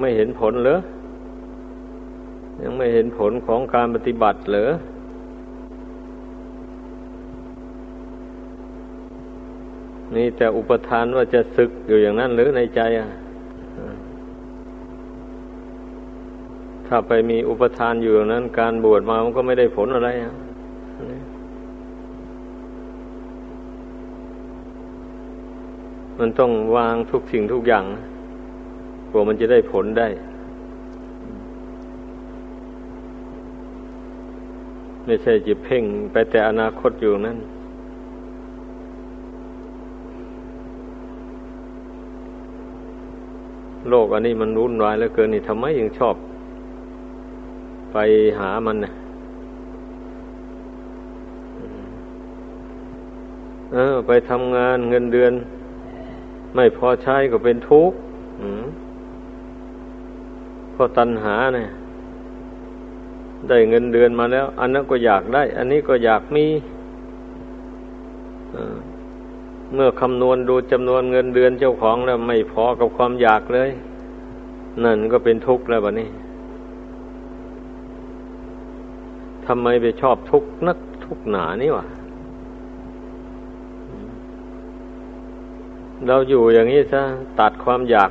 ไม่เห็นผลเหรอ ยังไม่เห็นผลของการปฏิบัติเหรอนี่แต่อุปทานว่าจะศึกอยู่อย่างนั้นหรือในใจอะ ถ้าไปมีอุปทานอยู่อย่างนั้น การบวชมามันก็ไม่ได้ผลอะไรอะมันต้องวางทุกสิ่งทุกอย่าง กลัวมันจะได้ผลได้ ไม่ใช่จิตเพ่งไปแต่อนาคตอยู่นั่นโลกอันนี้มันรุนวายเหลือเกินนี่ทำไมยังชอบ ไปหามันนะเออ ไปทำงานเงินเดือน ไม่พอใช้ก็เป็นทุกข์ เพราะตัณหาเนี่ยได้เงินเดือนมาแล้ว อันนั้นก็อยากได้ อันนี้ก็อยากมีเมื่อคำนวณดูจำนวนเงินเดือนเจ้าของแล้วไม่พอกับความอยากเลย นั่นก็เป็นทุกข์แล้วบะนี้ทำไมไปชอบทุกข์นักทุกข์หนานี่วะเราอยู่อย่างนี้ซะตัดความอยาก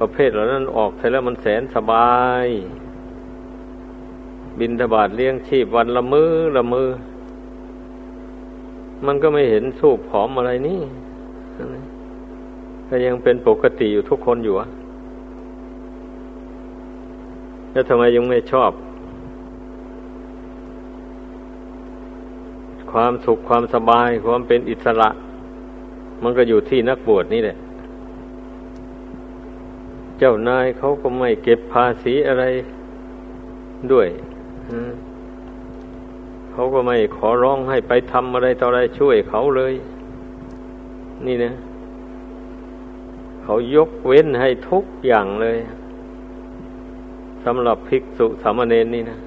ประเภทเหล่านั้นออกไปแล้วมันแสนสบาย บินทบาทเลี้ยงชีพวันละมือละมือ มันก็ไม่เห็นสูบผอมอะไรนี่ก็ยังเป็นปกติอยู่ทุกคนอยู่อะแล้วทำไมยังไม่ชอบ ความสุขความสบายความเป็นอิสระ มันก็อยู่ที่นักบวชนี่แหละ เจ้านายเขาก็ไม่เก็บภาษีอะไรด้วยเขาก็ไม่ขอร้องให้ไปทำอะไรต่ออะไรช่วยเขาเลย นี่นะ เขายกเว้นให้ทุกอย่างเลยสำหรับภิกษุสามเณรนี่นะ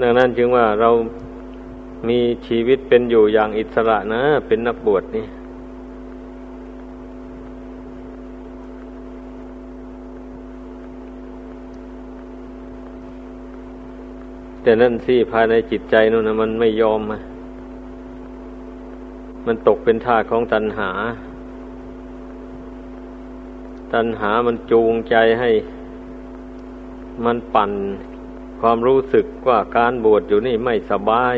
ดังนั้นจึงว่าเรามีชีวิตเป็นอยู่อย่างอิสระนะ เป็นนักบวชนี่ แต่นั่นสิภายในจิตใจนู่นนะมันไม่ยอมมันตกเป็นท่าของตัณหา ตัณหามันจูงใจให้ มันปั่นความรู้สึกว่าการบวชอยู่นี่ไม่สบาย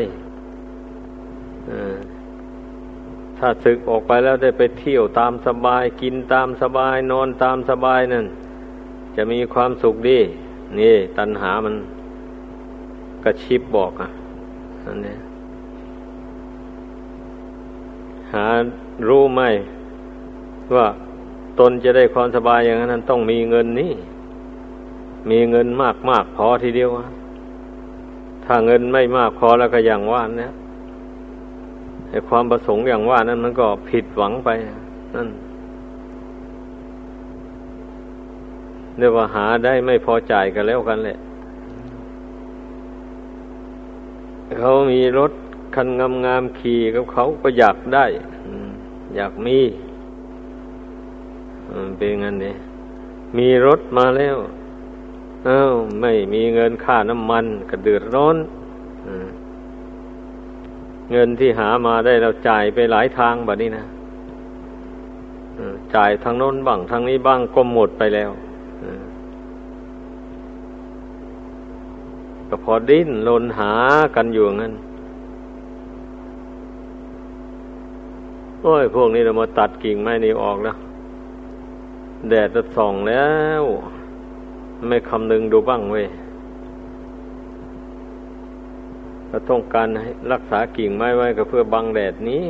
ถ้าศึกออกไปแล้วได้ไปเที่ยวตามสบาย กินตามสบาย นอนตามสบายนั่น จะมีความสุขดี นี่ ตัณหามัน กระชิบบอกอะอันนี้หารู้ไหมว่าตนจะได้ความสบายอย่างนั้นต้องมีเงินนี่ มีเงินมากมากพอทีเดียวถ้าเงินไม่มากพอแล้วก็อย่างว่านี่ยไอความประสงค์อย่างว่านั้นมันก็ผิดหวังไปนั่นเรียกว่าหาได้ไม่พอจ่ายกันแล้วกันแหละ เขามีรถคันงามๆขี่กับเขาก็อยากได้ อยากมีเป็นงั้นเนี่ยมีรถมาแล้วอ้าวไม่มีเงินค่าน้ำมันก็เดือดร้อนเงินที่หามาได้เราจ่ายไปหลายทางแบบนี้นะจ่ายทางโน้นบ้างทางนี้บ้างก็หมดไปแล้ว ก็พอดิ้นลนหากันอยู่งั้น โอ้ย พวกนี้เรามาตัดกิ่งไม้นี้ออกแล้วแดดจะส่องแล้ว ไม่คำนึงดูบ้างเว้ยเราต้องการรักษากิ่งไม้ไว้ก็เพื่อบังแดดนี้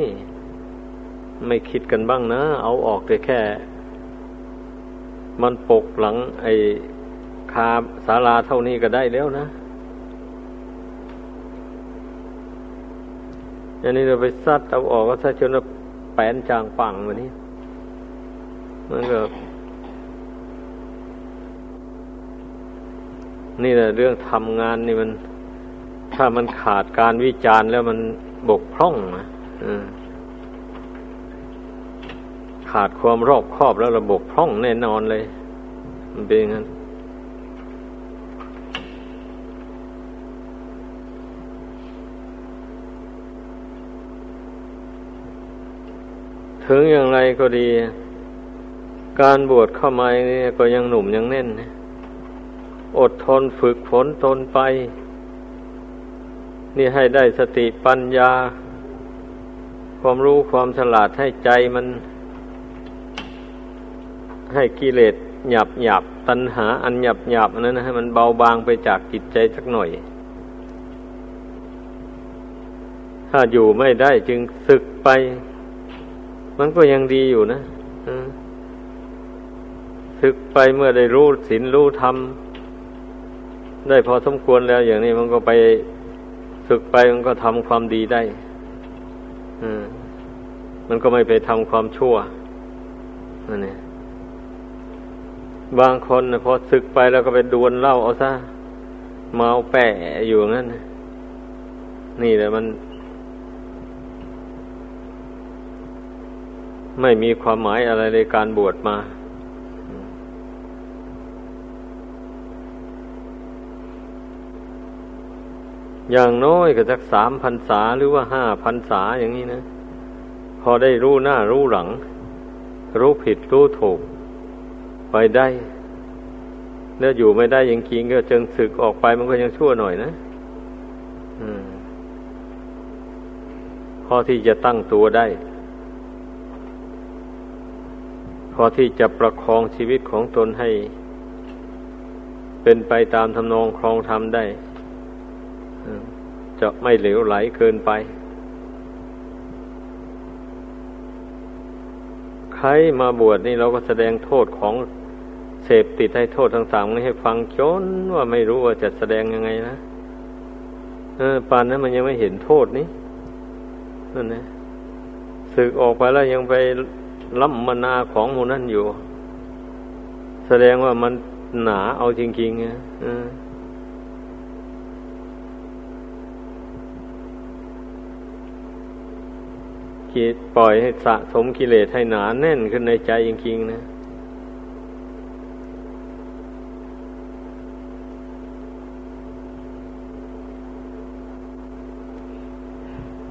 ไม่คิดกันบ้างนะ เอาออกแต่แค่ มันปกหลังไอ้คาศาลาเท่านี้ก็ได้แล้วนะ อันนี้เราไปซัดเอาออกก็ซัดจนแปนจางปังวันนี้ มันก็ นี่แหละเรื่องทำงานนี่มัน ถ้ามันขาดการวิจารณ์แล้วมันบกพร่องนะขาดความรอบคอบแล้วระบบพร่องแน่นอนเลย มันเป็นอย่างนั้น ถึงอย่างไรก็ดี การบวชเข้ามาเนี่ยก็ยังหนุ่มยังแน่นอดทนฝึกฝนตนไป นี่ให้ได้สติปัญญา ความรู้ความฉลาดให้ใจมัน ให้กิเลสหยาบหยาบตัณหาอันหยาบหยาบนั้นนะให้มันเบาบางไปจากจิตใจสักหน่อย ถ้าอยู่ไม่ได้จึงศึกไป มันก็ยังดีอยู่นะศึกไปเมื่อได้รู้ศีลรู้ธรรม ได้พอสมควรแล้วอย่างนี้มันก็ไปศึกไปมันก็ทำความดีได้มันก็ไม่ไปทำความชั่วนั่นเองบางคนนะพอศึกไปแล้วก็ไปดวนเหล้าเอาซะเมาแปะอยู่งั้นนี่แหละมัน ไม่มีความหมายอะไรในการบวชมา อย่างน้อยก็สักสามพันษาหรือว่าห้าพันษาอย่างนี้นะ พอได้รู้หน้ารู้หลัง รู้ผิดรู้ถูก ไปได้แล้วอยู่ไม่ได้ยังกิงก็จึงศึกออกไปมันก็ยังชั่วหน่อยนะพอที่จะตั้งตัวได้ พอที่จะประคองชีวิตของตนให้ เป็นไปตามทำนองครองธรรมได้ จะไม่เหลวไหลเกินไป ใครมาบวชนี่เราก็แสดงโทษของเสพติดให้โทษต่างๆนี้ให้ฟังจนว่าไม่รู้ว่าจะแสดงยังไงนะออปานนั้นมันยังไม่เห็นโทษนี้นั่นนะสึกออกไปแล้วยังไป ล้ำมนาของหมูนั่นอยู่ แสดงว่ามันหนาเอาจริงๆนะิปล่อยให้สะสมกิเลสให้หนาแน่นขึ้นในใจจริงๆนะ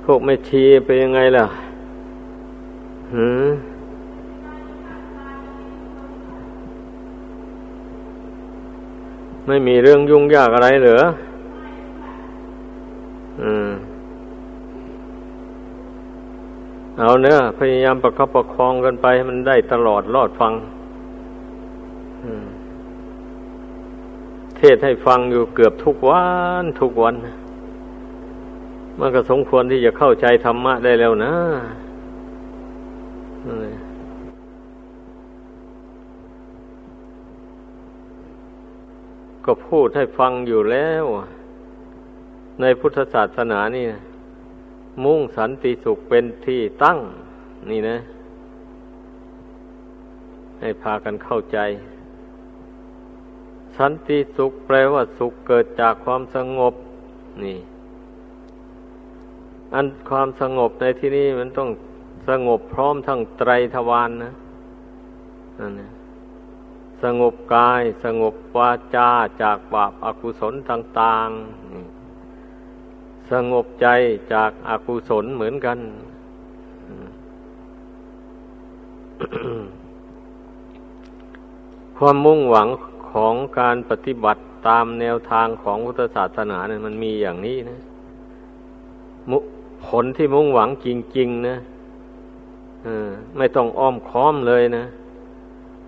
พวกไม่ชีเป็นยังไงล่ะ หืม ไม่มีเรื่องยุ่งยากอะไรเหรออืม เอาเนื้อพยายามประคับประคองกันไปมันได้ตลอดรอดฟังเทศให้ฟังอยู่เกือบทุกวันทุกวัน มันก็สมควรที่จะเข้าใจธรรมะได้แล้วนะ ก็พูดให้ฟังอยู่แล้ว ในพุทธศาสนานี่นะมุ่งสันติสุขเป็นที่ตั้ง นี่นะ ให้พากันเข้าใจ สันติสุขแปลว่าสุขเกิดจากความสงบ นี่ อันความสงบในที่นี้มันต้องสงบพร้อมทั้งไตรทวารนนะนั่นนะ สงบกาย สงบวาจาจากบาปอากุศลต่าง ๆ สงบใจจากอากุศลเหมือนกัน ความมุ่งหวังของการปฏิบัติตามแนวทางของพุทธศาสนาเนี่ยมันมีอย่างนี้นะผลที่มุ่งหวังจริง ๆ นะไม่ต้องอ้อมค้อมเลยนะ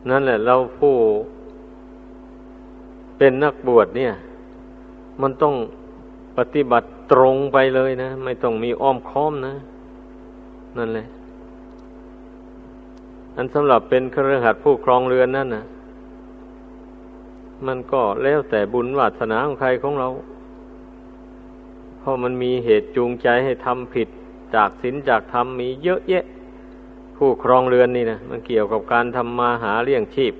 นั่นแหละเราผู้เป็นนักบวชเนี่ย มันต้องปฏิบัติตรงไปเลยนะ ไม่ต้องมีอ้อมค้อมนะ นั่นแหละ อันสำหรับเป็นเครือขัดผู้ครองเรือนนั่นนะมันก็แล้วแต่บุญวาสนาของใครของเราเพราะมันมีเหตุจูงใจให้ทำผิดจากศีลจากธรรมมีเยอะแยะ ผู้ครองเรือนนี่นะมันเกี่ยวกับการทำมาหาเลี้ยงชีพ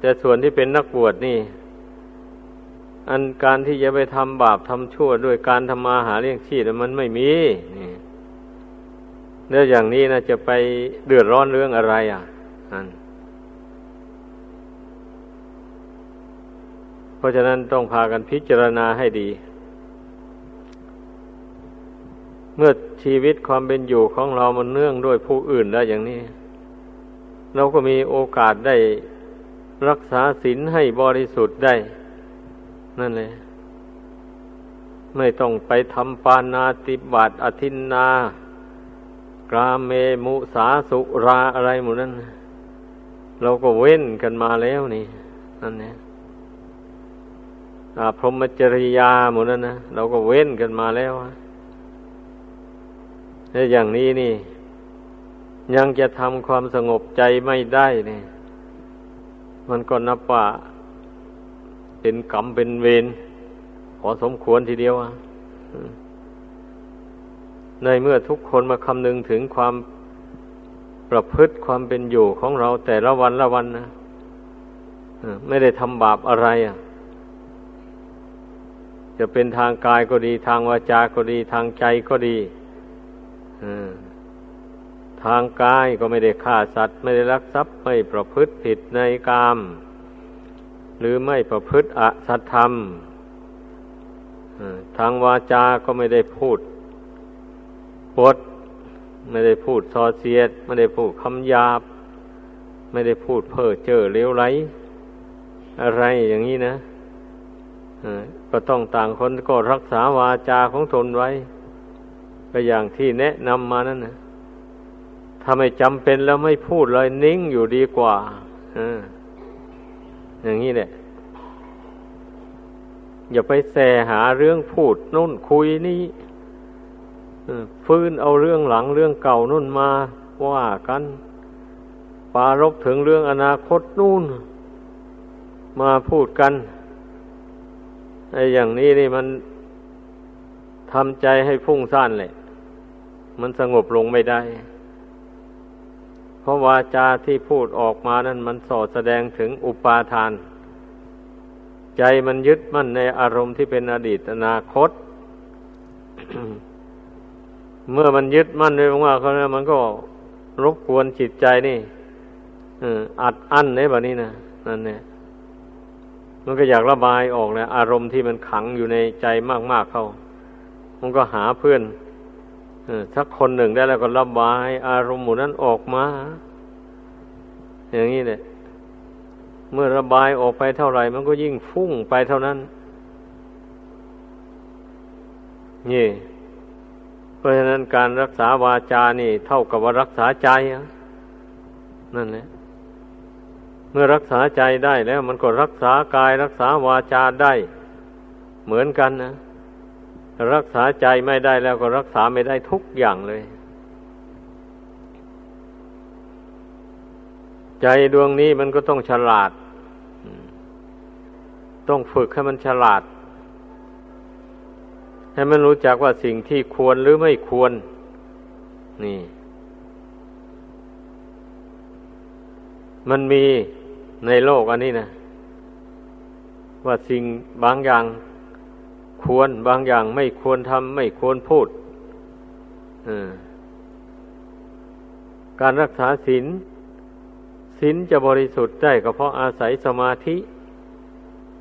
แต่ส่วนที่เป็นนักบวชนี่ อันการที่จะไปทำบาปทำชั่วด้วยการทำมาหาเลี้ยงชีพมันไม่มีนี่แล้วอย่างนี้นะจะไปเดือดร้อนเรื่องอะไร อะอันเพราะฉะนั้นต้องพากันพิจารณาให้ดี เมื่อชีวิตความเป็นอยู่ของเรามันเนื่องด้วยผู้อื่นแล้วอย่างนี้ เราก็มีโอกาสได้รักษาศีลให้บริสุทธิ์ได้ นั่นเลย ไม่ต้องไปทำปานาติบาตอธินนา กราเมมุสาสุราอะไรหมดนั้น เราก็เว้นกันมาแล้วนี่นั่นเนี่ยพรหมจริยาหมดนั้นนะเราก็เว้นกันมาแล้ว ถ้าอย่างนี้นี่ ยังจะทำความสงบใจไม่ได้เนี่ย มันก็นับว่าเป็นกรรมเป็นเวรพอสมควรทีเดียวอะในเมื่อทุกคนมาคำนึงถึงความประพฤติความเป็นอยู่ของเราแต่ละวันละวันนะไม่ได้ทำบาปอะไรอะ จะเป็นทางกายก็ดี ทางวาจาก็ดี ทางใจก็ดี ทางกายก็ไม่ได้ฆ่าสัตว์ ไม่ได้ลักทรัพย์ไม่ประพฤติผิดในกาม หรือไม่ประพฤติอสัตธรรมทางวาจาก็ไม่ได้พูดปดไม่ได้พูดซอเสียด ไม่ได้พูดคำหยาบ ไม่ได้พูดเพ้อเจ้อเลวไหล อะไรอย่างนี้นะก็ต้องต่างคนก็รักษาวาจาของตนไว้ ก็อย่างที่แนะนำมานั่นนะถ้าไม่จำเป็นแล้วไม่พูดเลยนิ่งอยู่ดีกว่าอย่างนี้แหละอย่าไปแสหาเรื่องพูดนุ่นคุยนี่ฟื้นเอาเรื่องหลังเรื่องเก่านุ่นมาว่ากันปารบถึงเรื่องอนาคตนู่น มาพูดกันไอ้อย่างนี้นี่มันทำใจให้พุ่งซ่านเลย มันสงบลงไม่ได้ เพราะวาจาที่พูดออกมานั้นมันสอดแสดงถึงอุปาทาน ใจมันยึดมั่นในอารมณ์ที่เป็นอดีตอนาคต เมื่อมันยึดมั่นในว่าเขาเนี่ยมันก็รบกวนจิตใจนี่อัดอั้นในแบบนี้นะนั่นเนี่ยมันก็อยากระบายออกเลยอารมณ์ที่มันขังอยู่ในใจมาก ๆ เข้า มันก็หาเพื่อน สักคนหนึ่งได้แล้วก็ระบาย อารมณ์หมู่นั้นออกมา อย่างนี้เนี่ยเมื่อระบายออกไปเท่าไหร่ มันก็ยิ่งฟุ้งไปเท่านั้น นี่ เพราะฉะนั้นการรักษาวาจานี่ เท่ากับว่ารักษาใจนั่นแหละเมื่อรักษาใจได้แล้ว มันก็รักษากายรักษาวาจาได้ เหมือนกันนะ รักษาใจไม่ได้แล้วก็รักษาไม่ได้ทุกอย่างเลย ใจดวงนี้มันก็ต้องฉลาด ต้องฝึกให้มันฉลาด ให้มันรู้จักว่าสิ่งที่ควรหรือไม่ควร นี่ มันมีในโลกอันนี้นะ ว่าสิ่งบางอย่าง ควร บางอย่างไม่ควรทำไม่ควรพูดการรักษาศีลศีลจะบริสุทธิ์ได้ก็เพราะอาศัยสมาธิ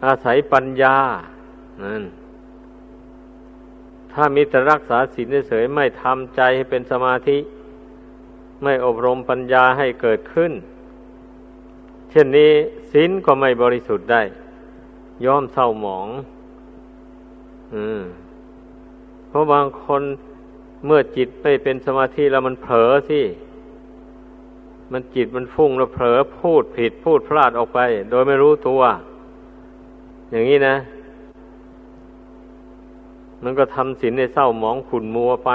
อาศัยปัญญานั่นถ้ามีแต่รักษาศีลเฉยไม่ทำใจให้เป็นสมาธิ ไม่อบรมปัญญาให้เกิดขึ้น เช่นนี้ศีลก็ไม่บริสุทธิ์ได้ ย่อมเศร้าหมอง เพราะบางคนเมื่อจิตไม่เป็นสมาธิแล้วมันเผลอสิ มันจิตมันฟุ้งแล้วเผลอพูดผิดพูดพลาดออกไป โดยไม่รู้ตัว อย่างนี้นะ มันก็ทำสินในเศร้าหมองขุนมัวไป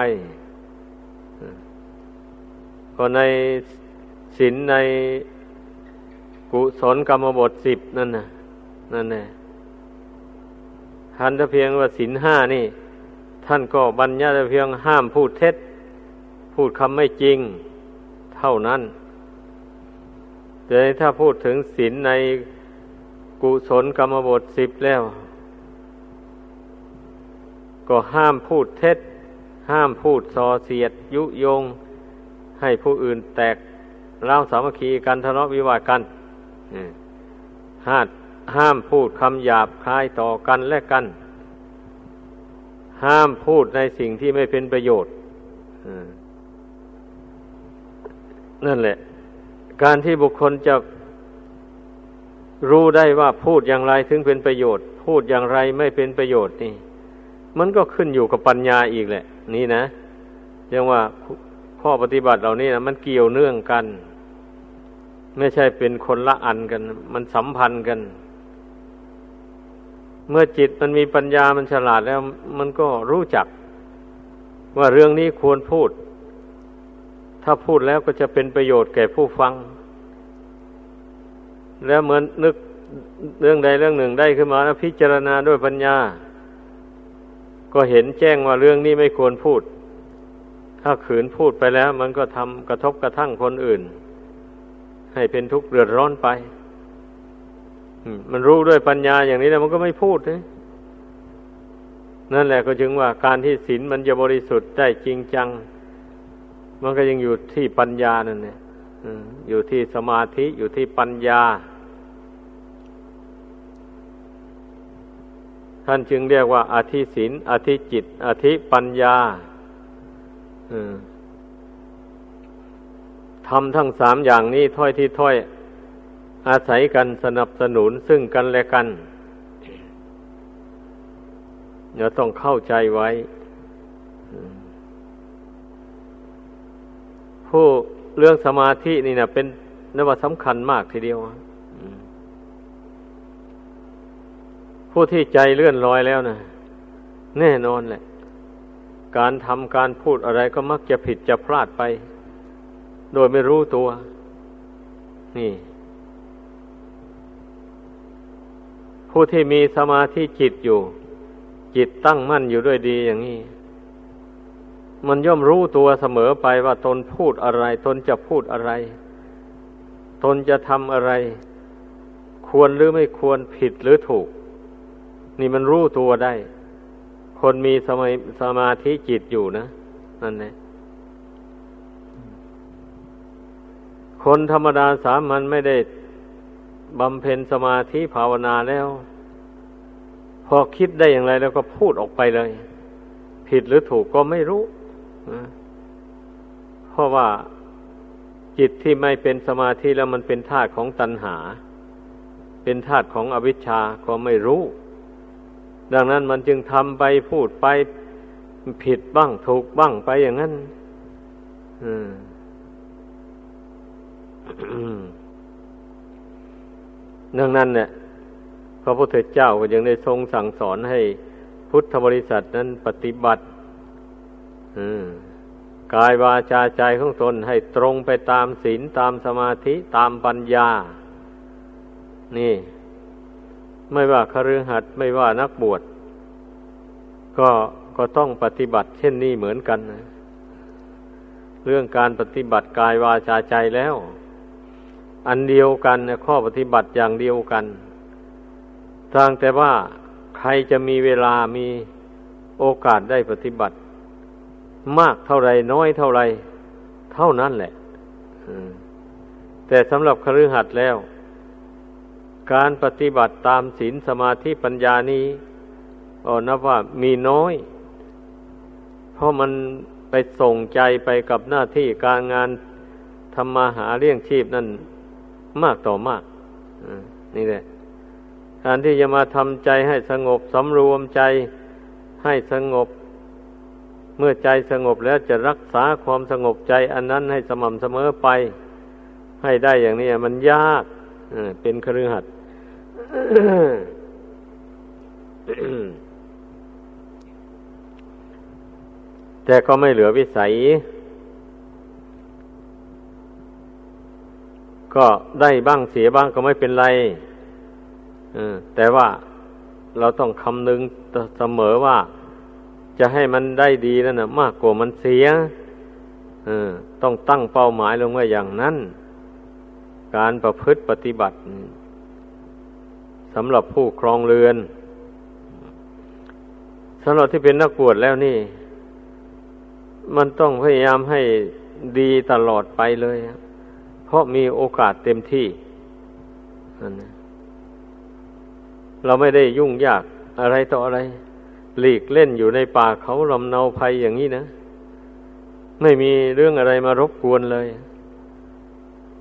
ก็ในสินในกุศลกรรมบทสิบนั่นนะนั่นแหละ ท่านจะเพียงว่าสินห้านี่ ท่านก็บัญญัติเพียงห้ามพูดเท็จ พูดคำไม่จริงเท่านั้น แต่ถ้าพูดถึงศีลในกุศลกรรมบทสิบแล้ว ก็ห้ามพูดเท็จ ห้ามพูดส่อเสียด ยุยง ให้ผู้อื่นแตกเล่าสามัคคีกันทะเลาะวิวาทกันห้า ห้ามพูดคำหยาบคายต่อกันและกัน ห้ามพูดในสิ่งที่ไม่เป็นประโยชน์นั่นแหละ การที่บุคคลจะรู้ได้ว่าพูดอย่างไรถึงเป็นประโยชน์ พูดอย่างไรไม่เป็นประโยชน์นี่ มันก็ขึ้นอยู่กับปัญญาอีกแหละ นี่นะยังว่าข้อปฏิบัติเหล่านี้นะมันเกี่ยวเนื่องกัน ไม่ใช่เป็นคนละอันกัน มันสัมพันธ์กัน เมื่อจิตมันมีปัญญามันฉลาดแล้ว มันก็รู้จัก ว่าเรื่องนี้ควรพูด ถ้าพูดแล้วก็จะเป็นประโยชน์แก่ผู้ฟัง แล้วเหมือนนึกเรื่องใดเรื่องหนึ่งได้ขึ้นมาแล้วพิจารณาด้วยปัญญา ก็เห็นแจ้งว่าเรื่องนี้ไม่ควรพูด ถ้าขืนพูดไปแล้ว มันก็ทำกระทบกระทั่งคนอื่น ให้เป็นทุกข์เดือดร้อนไป มันรู้ด้วยปัญญาอย่างนี้แล้วมันก็ไม่พูดเลยนั่นแหละก็จึงว่าการที่ศีลมันจะบริสุทธิ์ได้จริงจัง มันก็ยังอยู่ที่ปัญญานั่นเนี่ยอยู่ที่สมาธิอยู่ที่ปัญญา ท่านจึงเรียกว่าอธิศีลอธิจิต อธิปัญญาทำทั้งสามอย่างนี้ถ้อยที่ถ้อย อาศัยกันสนับสนุนซึ่งกันและกันเราต้องเข้าใจไว้ ผู้เรื่องสมาธินี่นะเป็นนว่าสำคัญมากทีเดียว ผู้ที่ใจเลื่อนลอยแล้วนะแน่นอนแหละ การทำการพูดอะไรก็มักจะผิดจะพลาดไป โดยไม่รู้ตัว นี่ ผู้ที่มีสมาธิจิตอยู่ จิตตั้งมั่นอยู่ด้วยดีอย่างนี้ มันย่อมรู้ตัวเสมอไปว่าตนพูดอะไร ตนจะพูดอะไร ตนจะทำอะไร ควรหรือไม่ควรผิดหรือถูก นี่มันรู้ตัวได้ คนมีสมาสมาธิจิตอยู่นะนั่นแหละคนธรรมดาสามัญไม่ได้ บำเพ็ญสมาธิภาวนาแล้ว พอคิดได้อย่างไรแล้วก็พูดออกไปเลย ผิดหรือถูกก็ไม่รู้เพราะว่าจิตที่ไม่เป็นสมาธิแล้วมันเป็นธาตุของตัณหา เป็นธาตุของอวิชชาก็ไม่รู้ ดังนั้นมันจึงทำไปพูดไปผิดบ้างถูกบ้างไปอย่างนั้น ดังนั้นเนี่ยพระพุทธเจ้าก็ยังได้ทรงสั่งสอนให้พุทธบริษัทนั้นปฏิบัติกายวาจาใจของตนให้ตรงไปตามศีลตามสมาธิตามปัญญา นี่ ไม่ว่าคฤหัสถ์ไม่ว่านักบวชก็ก็ต้องปฏิบัติเช่นนี้เหมือนกันนะเรื่องการปฏิบัติกายวาจาใจแล้ว อันเดียวกันนข้อปฏิบัติอย่างเดียวกันทางแต่ว่าใครจะมีเวลามีโอกาสได้ปฏิบัติ มากเท่าไรน้อยเท่าไร เท่านั้นแหละแต่สำหรับคฤหัสถ์แล้ว การปฏิบัติตามศีลสมาธิปัญญานี้อนับว่ามีน้อย เพราะมันไปส่งใจไปกับหน้าที่การงานทำมาหาเลี้ยงชีพนั่น มากต่อมากนี่แหละ การที่จะมาทำใจให้สงบสำรวมใจให้สงบ เมื่อใจสงบแล้วจะรักษาความสงบใจ อันนั้นให้สม่ำเสมอไป ให้ได้อย่างนี้มันยากเป็นครือขัดแต่ก็ไม่เหลือวิสัย ก็ได้บ้างเสียบ้างก็ไม่เป็นไรแต่ว่าเราต้องคำนึงเสมอว่า จะให้มันได้ดีนั่นนะมากกว่ามันเสียต้องตั้งเป้าหมายลงไว้อย่างนั้น การประพฤติปฏิบัติสำหรับผู้ครองเรือนสำหรับที่เป็นนักบวชแล้วนี่ มันต้องพยายามให้ดีตลอดไปเลย เพราะมีโอกาสเต็มที่เราไม่ได้ยุ่งยากอะไรต่ออะไร หลีกเล่นอยู่ในป่าเขาลำเนาภัยอย่างนี้นะ ไม่มีเรื่องอะไรมารบกวนเลย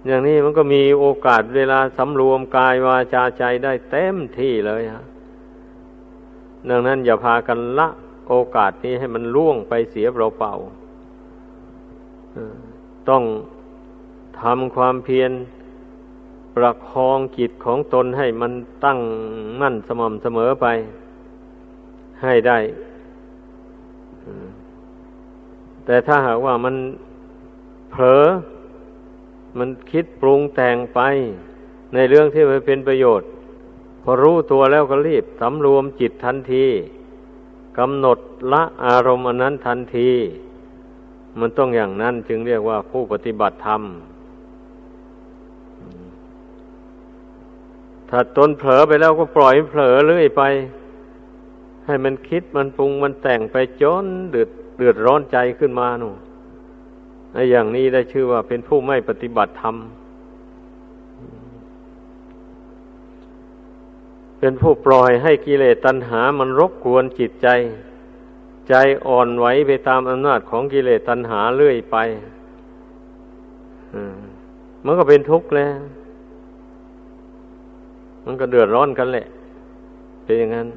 อย่างนี้มันก็มีโอกาสเวลาสำรวมกายวาจาใจได้เต็มที่เลยฮะดังนั้นอย่าพากันละโอกาสนี้ให้มันล่วงไปเสียเปล่าๆต้อง ทำความเพียรประคองจิตของตนให้มันตั้งมั่นสม่ำเสมอไป ให้ได้แต่ถ้าหากว่ามันเผลอ มันคิดปรุงแต่งไป ในเรื่องที่ไม่เป็นประโยชน์ พอรู้ตัวแล้วก็รีบสำรวมจิตทันทีกำหนดละอารมณ์อันนั้นทันที มันต้องอย่างนั้นจึงเรียกว่าผู้ปฏิบัติธรรม ถ้าตนเผลอไปแล้วก็ปล่อยเผลอเรื่อยไป ให้มันคิดมันปรุงมันแต่งไปจนเดือดเดือดร้อนใจขึ้นมาหนูไอ้อย่างนี้ได้ชื่อว่าเป็นผู้ไม่ปฏิบัติธรรม เป็นผู้ปล่อยให้กิเลสตัณหามันรบกวนจิตใจ ใจอ่อนไหวไปตามอำนาจของกิเลสตัณหาเรื่อยไปมันก็เป็นทุกข์แล้ว มันก็เดือดร้อนกันแหละ เป็นอย่างนั้น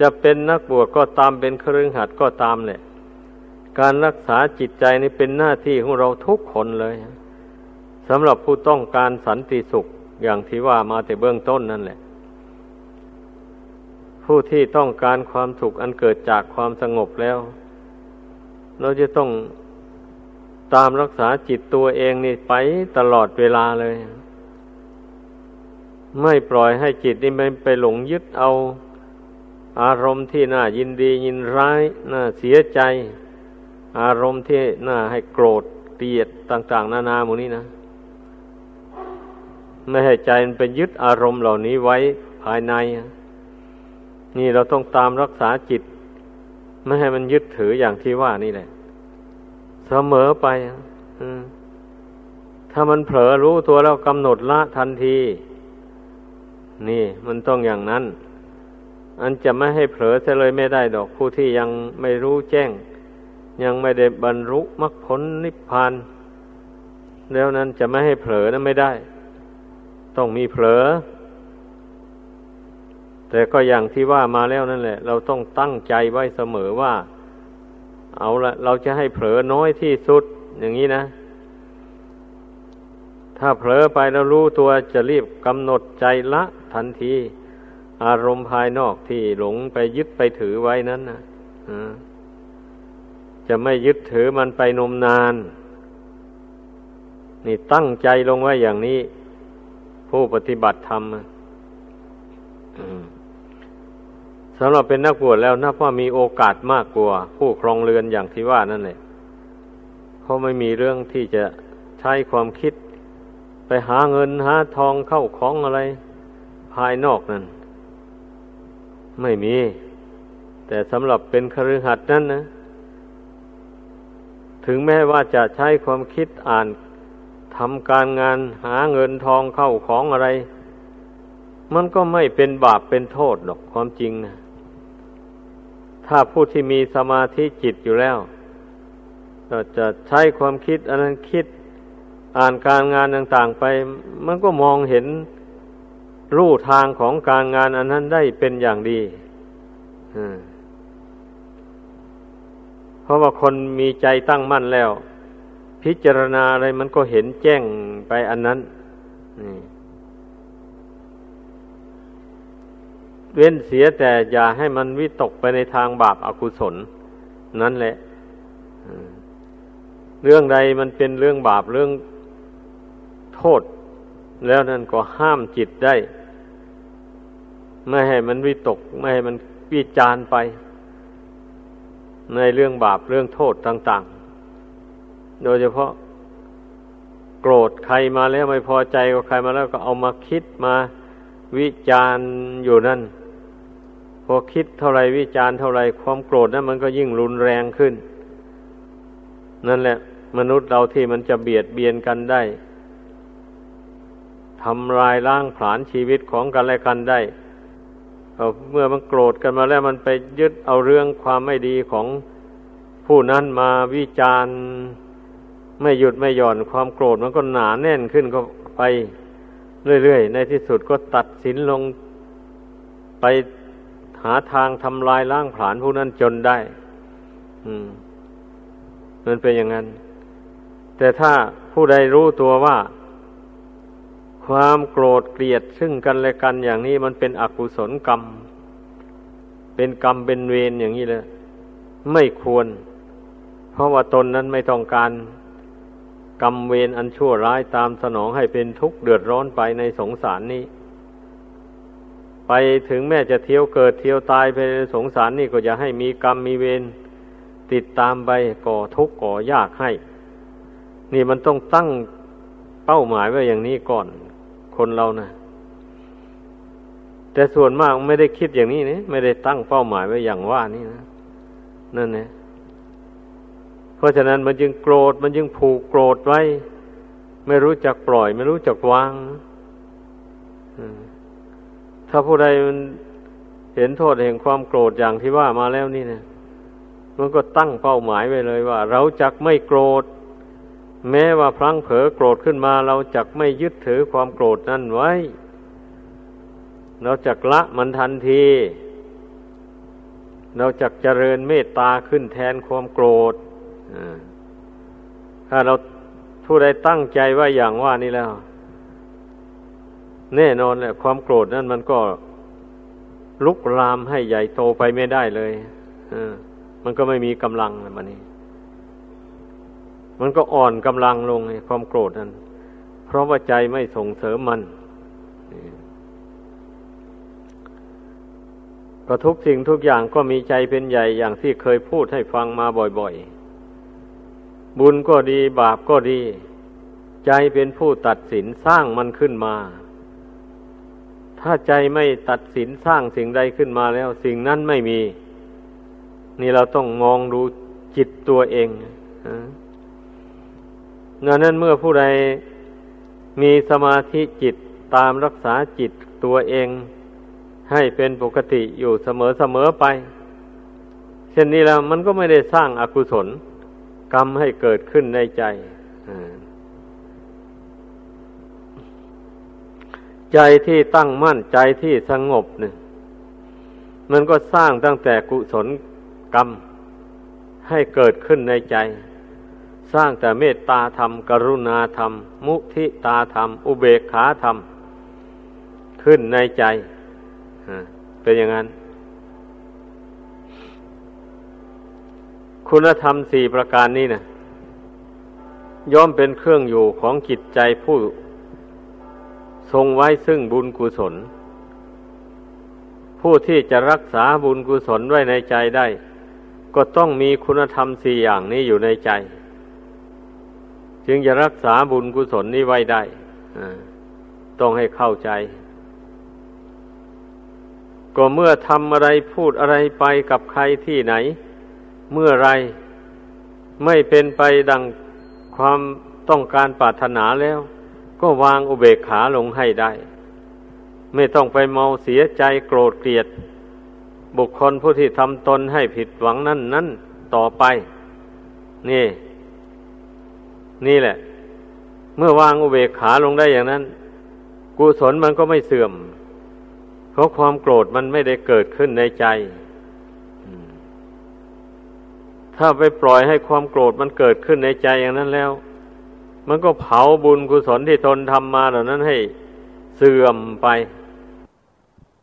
จะเป็นนักบวชก็ตามเป็นครึ่งหัดก็ตามแหละ การรักษาจิตใจนี่เป็นหน้าที่ของเราทุกคนเลยสำหรับผู้ต้องการสันติสุขอย่างที่ว่ามาแต่เบื้องต้นนั่นแหละ ผู้ที่ต้องการความสุขอันเกิดจากความสงบแล้ว เราจะต้องตามรักษาจิตตัวเองนี่ไปตลอดเวลาเลย ไม่ปล่อยให้จิตนี่มันไปหลงยึดเอา อารมณ์ที่น่ายินดียินร้ายน่าเสียใจ อารมณ์ที่น่าให้โกรธเกลียดต่าง ๆ นานาหมดนี้นะ ไม่ให้ใจมันไปยึดอารมณ์เหล่านี้ไว้ภายใน นี่เราต้องตามรักษาจิต ไม่ให้มันยึดถืออย่างที่ว่านี่แหละ เสมอไปถ้ามันเผลอรู้ตัวแล้วกำหนดละทันที นี่มันต้องอย่างนั้น อันจะไม่ให้เผลอเสเลยไม่ได้ดอกผู้ที่ยังไม่รู้แจ้ง ยังไม่ได้บรรลุมรรคผลนิพพาน แล้วนั้นจะไม่ให้เผลอนั้นไม่ได้ ต้องมีเผลอ แต่ก็อย่างที่ว่ามาแล้วนั่นแหละ เราต้องตั้งใจไว้เสมอว่า เอาละเราจะให้เผลอน้อยที่สุดอย่างนี้นะ ถ้าเผลอไปแล้วรู้ตัวจะรีบกำหนดใจละทันที อารมณ์ภายนอกที่หลงไปยึดไปถือไว้นั้นนะจะไม่ยึดถือมันไปนมนาน นี่ตั้งใจลงไว้อย่างนี้ ผู้ปฏิบัติธรรมสำหรับเป็นนักบวชแล้วนับว่ามีโอกาสมากกว่า ผู้ครองเรือนอย่างที่ว่านั่นแหละเพราะไม่มีเรื่องที่จะใช้ความคิด ไปหาเงินหาทองเข้าของอะไร ภายนอกนั่น ไม่มี แต่สำหรับเป็นคฤหัสถ์นั้นนะ ถึงแม้ว่าจะใช้ความคิดอ่านทำการงานหาเงินทองเข้าของอะไร มันก็ไม่เป็นบาปเป็นโทษหรอกความจริงนะถ้าผู้ที่มีสมาธิจิตอยู่แล้ว ก็จะใช้ความคิดอันนั้นคิด อ่านการงานต่างๆไป มันก็มองเห็นรูทางของการงานอันนั้นได้เป็นอย่างดีเพราะว่าคนมีใจตั้งมั่นแล้ว พิจารณาอะไรมันก็เห็นแจ้งไปอันนั้นเว้นเสียแต่อย่าให้มันวิตกไปในทางบาปอากุศล นั่นแหละเรื่องใดมันเป็นเรื่องบาปเรื่อง โทษ แล้วนั่นก็ห้ามจิตได้ ไม่ให้มันวิตก ไม่ให้มันวิจารไป ในเรื่องบาปเรื่องโทษต่าง ๆ โดยเฉพาะ โกรธใครมาแล้วไม่พอใจกับใครมาแล้วก็เอามาคิดมาวิจารอยู่นั่นพอคิดเท่าไรวิจารเท่าไรความโกรธนั้นมันก็ยิ่งรุนแรงขึ้น นั่นแหละ มนุษย์เราที่มันจะเบียดเบียนกันได้ ทำลายล้างผลาญชีวิตของกันและกันได้เมื่อมันโกรธกันมาแล้วมันไปยึดเอาเรื่องความไม่ดีของผู้นั้นมาวิจารณ์ไม่หยุดไม่หย่อนความโกรธมันก็หนาแน่นขึ้นก็ไปเรื่อยๆ ในที่สุดก็ตัดสินลงไปหาทางทำลายล้างผลาญผู้นั้นจนได้ อืม มันเป็นอย่างนั้น แต่ถ้าผู้ใดรู้ตัวว่า ความโกรธเกลียดซึ่งกันและกันอย่างนี้มันเป็นอกุศลกรรม เป็นกรรมเป็นเวรอย่างนี้เลยไม่ควร เพราะว่าตนนั้นไม่ต้องการกรรมเวรอันชั่วร้ายตามสนองให้เป็นทุกข์เดือดร้อนไปในสงสารนี้ ไปถึงแม้จะเที่ยวเกิดเที่ยวตายไปในสงสารนี่ก็อย่าให้มีกรรมมีเวรติดตามไปก่อทุกข์ก่อยากให้ นี่มันต้องตั้งเป้าหมายไว้อย่างนี้ก่อน คนเรานะแต่ส่วนมากไม่ได้คิดอย่างนี้นี่ไม่ได้ตั้งเป้าหมายไว้อย่างว่านี่นะนั่นนะเพราะฉะนั้นมันจึงโกรธมันจึงผูกโกรธไว้ ไม่รู้จักปล่อย ไม่รู้จักวางถ้าผู้ใดมันเห็นโทษแห่งความโกรธอย่างที่ว่ามาแล้วนี่นะมันก็ตั้งเป้าหมายไว้เลยว่า เราจักไม่โกรธ แม้ว่าพลั้งเผลอโกรธขึ้นมา เราจักไม่ยึดถือความโกรธนั่นไว้ เราจักละมันทันที เราจักเจริญเมตตาขึ้นแทนความโกรธถ้าเราผู้ใดตั้งใจว่าอย่างว่านี่แล้ว แน่นอนแหละความโกรธนั่นมันก็ลุกลามให้ใหญ่โตไปไม่ได้เลยอ่ามันก็ไม่มีกำลังมันนี่ มันก็อ่อนกำลังลงในความโกรธนั้น เพราะว่าใจไม่ส่งเสริมมันก็ทุกสิ่งทุกอย่างก็มีใจเป็นใหญ่อย่างที่เคยพูดให้ฟังมาบ่อยๆ บุญก็ดีบาปก็ดี ใจเป็นผู้ตัดสินสร้างมันขึ้นมา ถ้าใจไม่ตัดสินสร้างสิ่งใดขึ้นมาแล้ว สิ่งนั้นไม่มี นี่เราต้องมองดูจิตตัวเอง ดังนั้นเมื่อผู้ใดมีสมาธิจิตตามรักษาจิตตัวเอง ให้เป็นปกติอยู่เสมอเสมอไป เช่นนี้แล้วมันก็ไม่ได้สร้างอากุศล กรรมให้เกิดขึ้นในใจใจที่ตั้งมั่นใจที่สงบเนี่ยมันก็สร้างตั้งแต่กุศลกรรมให้เกิดขึ้นในใจ สร้างแต่เมตตาธรรม กรุณาธรรม มุทิตาธรรม อุเบกขาธรรม ขึ้นในใจเป็นอย่างนั้น คุณธรรมสี่ประการนี้นะย่อมเป็นเครื่องอยู่ของจิตใจผู้ ทรงไว้ซึ่งบุญกุศล ผู้ที่จะรักษาบุญกุศลไว้ในใจได้ ก็ต้องมีคุณธรรมสี่อย่างนี้อยู่ในใจ จึงจะรักษาบุญกุศลนี้ไว้ได้ต้องให้เข้าใจ ก็เมื่อทำอะไรพูดอะไรไปกับใครที่ไหน เมื่อไรไม่เป็นไปดังความต้องการปรารถนาแล้ว ก็วางอุเบกขาลงให้ได้ ไม่ต้องไปเมาเสียใจโกรธเกลียด บุคคลผู้ที่ทำตนให้ผิดหวังนั่นนั้นต่อไป นี่ นี่แหละ เมื่อวางอุเบกขาลงได้อย่างนั้น กุศลมันก็ไม่เสื่อม เพราะความโกรธมันไม่ได้เกิดขึ้นในใจ ถ้าไปปล่อยให้ความโกรธมันเกิดขึ้นในใจอย่างนั้นแล้ว มันก็เผาบุญกุศลที่ตนทำมาเหล่านั้นให้เสื่อมไป